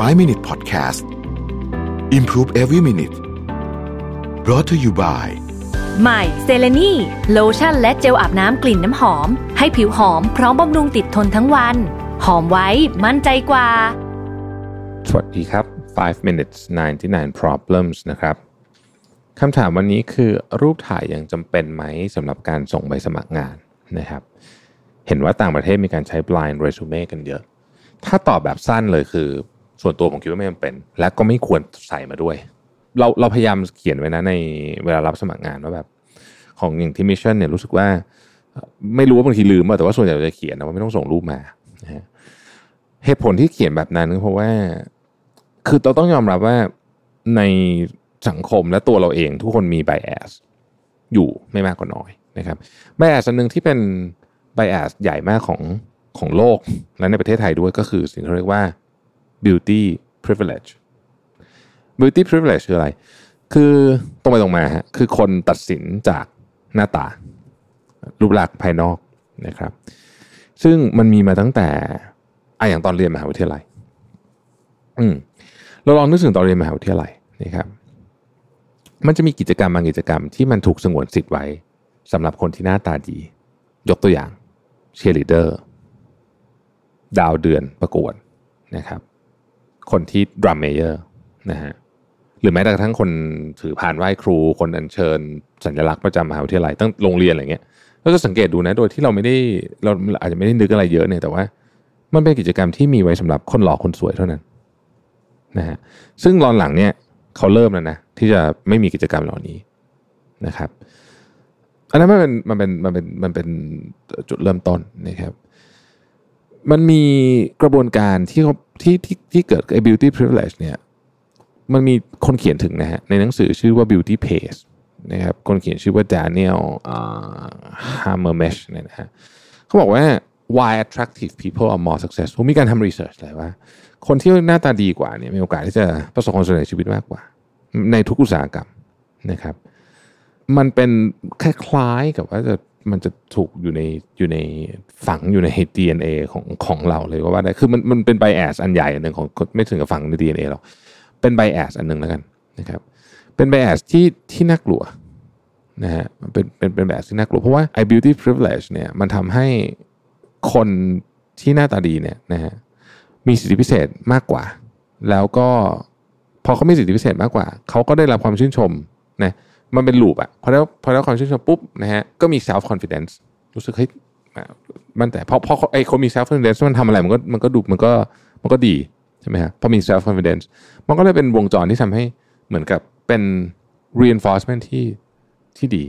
5 Minute Podcast Improve Every Minute brought to you by ใหม่เซเลนีโลชั่นและเจลอาบน้ำกลิ่นน้ำหอม ให้ผิวหอมพร้อมบำรุงติดทนทั้งวัน หอมไว้มั่นใจกว่า สวัสดีครับ 5 minutes 99 problems นะครับคำถามวันนี้คือรูปถ่ายยังจำเป็นไหมสำหรับการส่งใบสมัครงานนะครับ เห็นว่าต่างประเทศมีการใช้ blind resume กันเยอะ ถ้าตอบแบบสั้นเลยคือ ส่วนตัวผมคิดว่าไม่จำเป็น และก็ไม่ควรใส่มาด้วย เราเราพยายามเขียนไว้นะในเวลารับสมัครงานว่าแบบ ของอย่างที่มิชชั่นเนี่ยรู้สึกว่า ไม่รู้ว่าบางทีลืมแต่ว่าส่วนใหญ่เราจะเขียนนะว่าไม่ต้องส่งรูปมาเหตุผลที่เขียนแบบนั้นก็เพราะว่า คือเราต้องยอมรับว่าในสังคมและตัวเราเองทุกคนมี bias อยู่ไม่มากก็น้อยนะครับ bias อันหนึ่งที่เป็น bias ใหญ่มากของของโลกและในประเทศไทยด้วยก็คือสิ่งที่เรียกว่า beauty privilege beauty privilege คืออะไร คือตรงไปตรงมาฮะ คือคนตัดสินจากหน้าตา รูปลักษณ์ภายนอกนะครับ ซึ่งมันมีมาตั้งแต่อะอย่างตอนเรียนมหาวิทยาลัย อืม เราลองนึกถึงตอนเรียนมหาวิทยาลัยนะครับ มันจะมีกิจกรรมบางกิจกรรมที่มันถูกสงวนสิทธิ์ไว้สำหรับคนที่หน้าตาดี ยกตัวอย่างเชียร์ลีดเดอร์ ดาวเดือนประกวดนะครับ คนที่ drum major นะฮะหรือแม้แต่กระทั่งคนถือพานไหว้ครู คนอัญเชิญ สัญลักษณ์ประจำมหาวิทยาลัยตั้งโรงเรียนอะไรเงี้ยเราจะสังเกตดูนะโดยที่เราไม่ได้เราอาจจะไม่ได้นึกอะไรเยอะเนี่ยแต่ว่า มันเป็นกิจกรรมที่มีไว้สำหรับคนหล่อคนสวยเท่านั้นนะฮะซึ่งตอนหลังเนี่ยเขาเริ่มแล้วนะที่จะไม่มีกิจกรรมเหล่านี้นะครับ อันนั้นมันเป็นมันเป็นมันเป็นมันเป็นจุดเริ่มต้นนะครับ มันมีกระบวนการที่เขาที่ที่ที่เกิดไอ้ beauty privilege เนี่ยมันมีคนเขียนถึงนะฮะในหนังสือชื่อว่า beauty pace นะครับคนเขียนชื่อว่า Daniel Hammermesh เนี่ยนะฮะเขาบอกว่า why attractive people are more successful มีการทำ research เลยว่า คนที่หน้าตาดีกว่าเนี่ยมีโอกาสที่จะประสบความสำเร็จในชีวิตมากกว่า ในทุกอุตสาหกรรมนะครับ มันเป็นคล้ายๆกับว่าจะ มันจะถูกอยู่ในอยู่ในฝังอยู่ใน DNA ของของเราเลยก็ว่าได้คือมันมันเป็นไบแอสอันใหญ่อันหนึ่งของไม่ถึงกับฝังใน DNA หรอกเป็นไบแอสอันหนึ่งแล้วกันนะครับ เป็นไบแอสที่ที่น่ากลัวนะฮะเป็นเป็นเป็นไบแอสที่น่ากลัวเพราะว่าไอ้ beauty privilege เนี่ยมันทำให้คนที่หน้าตาดีเนี่ยนะฮะมีสิทธิพิเศษมากกว่า แล้วก็พอเขามีสิทธิพิเศษมากกว่า เขาก็ได้รับความชื่นชมนะ มันเป็นลูปอะพอได้พอได้ความชื่นชมปุ๊บนะฮะก็มี self confidence รู้สึกเฮ้ยมันแต่พอพอไอ้คนมี self confidence มันทำอะไรมันก็มันก็ดูมันก็มันก็ดีใช่ไหมฮะพอมี self confidence มันก็เลยเป็นวงจรที่ทำให้เหมือนกับเป็น reinforcement ที่ที่ดี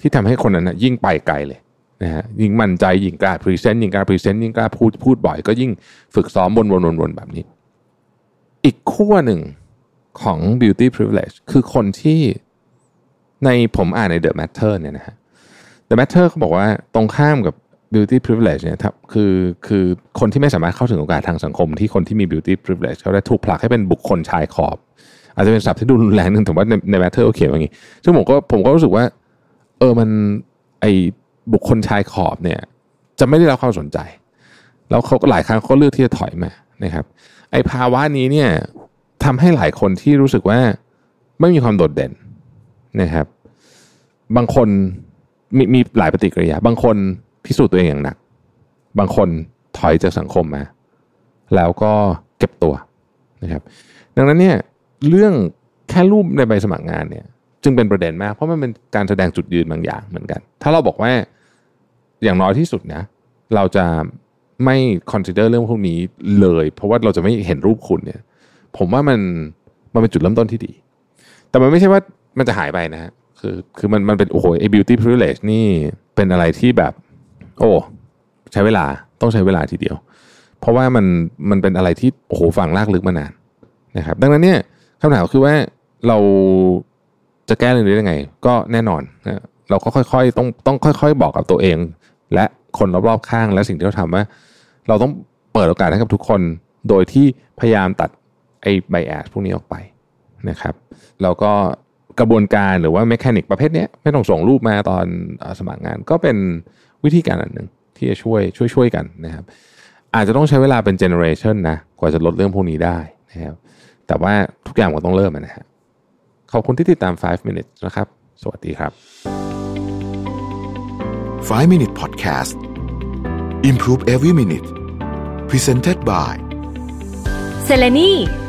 ที่ทำให้คนนั้นนะยิ่งไปไกลเลยนะฮะยิ่งมั่นใจยิ่งกล้า present ยิ่งกล้า present ยิ่งกล้าพูดพูดบ่อย ก็ยิ่งฝึกซ้อมวนวนวนวนแบบนี้ อีกขั้วหนึ่งของ beauty privilege คือคนที่ ในผมอ่านใน The Matter เนี่ยนะฮะ The Matter เขาบอกว่าตรงข้ามกับ beauty privilege เนี่ยคือคือคนที่ไม่สามารถเข้าถึงโอกาสทางสังคม ที่คนที่มี beauty privilege เขาได้ถูกผลักให้เป็นบุคคลชายขอบ อาจจะเป็นศัพท์ที่ดูรุนแรงนึงแต่ว่าในใน Matter เขาเขียนว่าอย่างนี้ซึ่งผมก็ผมก็รู้สึกว่า เออมันไอบุคคลชายขอบเนี่ย จะไม่ได้รับความสนใจ แล้วเขาก็หลายครั้งเขาเลือกที่จะถอยมานะครับไอภาวะนี้เนี่ยทำให้หลายคนที่รู้สึกว่าไม่มีความโดดเด่น นะครับ บางคนมีมีหลายปฏิกิริยา บางคนพิสูจน์ตัวเองอย่างหนัก บางคนถอยจากสังคมมา แล้วก็เก็บตัวนะครับ ดังนั้นเนี่ยเรื่องแค่รูปในใบสมัครงานเนี่ย จึงเป็นประเด็นมาก เพราะมันเป็นการแสดงจุดยืนบางอย่างเหมือนกัน ถ้าเราบอกว่าอย่างน้อยที่สุดนะเราจะไม่ consider เรื่องพวกนี้เลย เพราะว่าเราจะไม่เห็นรูปคุณเนี่ย ผมว่ามันมันเป็นจุดเริ่มต้นที่ดี แต่มันไม่ใช่ว่า มันจะหายไปนะฮะคือคือมันมันเป็นโอ้โหไอ้ beauty privilege นี่เป็นอะไรที่แบบ โอ้ ใช้เวลาต้องใช้เวลาทีเดียว เพราะว่ามันมันเป็นอะไรที่โอ้โหฝังลากลึกมานานนะครับ ดังนั้นเนี่ยคำถามคือว่าเราจะแก้เรื่องนี้ยังไง ก็แน่นอนนะเราก็ค่อยๆ ต้องต้องค่อย ๆ บอกกับตัวเอง และคนรอบๆข้างและสิ่งที่เราทำว่า เราต้องเปิดโอกาสให้กับทุกคน โดยที่พยายามตัดไอ้ไบแอสพวกนี้ออกไปนะครับ แล้วก็ กระบวนการหรือว่าแมคานิกประเภทนี้ไม่ต้องส่งรูปมาตอนสมัครงาน ก็เป็นวิธีการอันหนึ่งที่จะช่วยช่วยช่วยกันนะครับ อาจจะต้องใช้เวลาเป็น generation นะกว่าจะลดเรื่องพวกนี้ได้นะครับ แต่ว่าทุกอย่างก็ต้องเริ่มนะฮะขอบคุณที่ติดตาม 5 minutes นะครับ สวัสดีครับ 5 minutes podcast improve every minute presented by เซเลนี่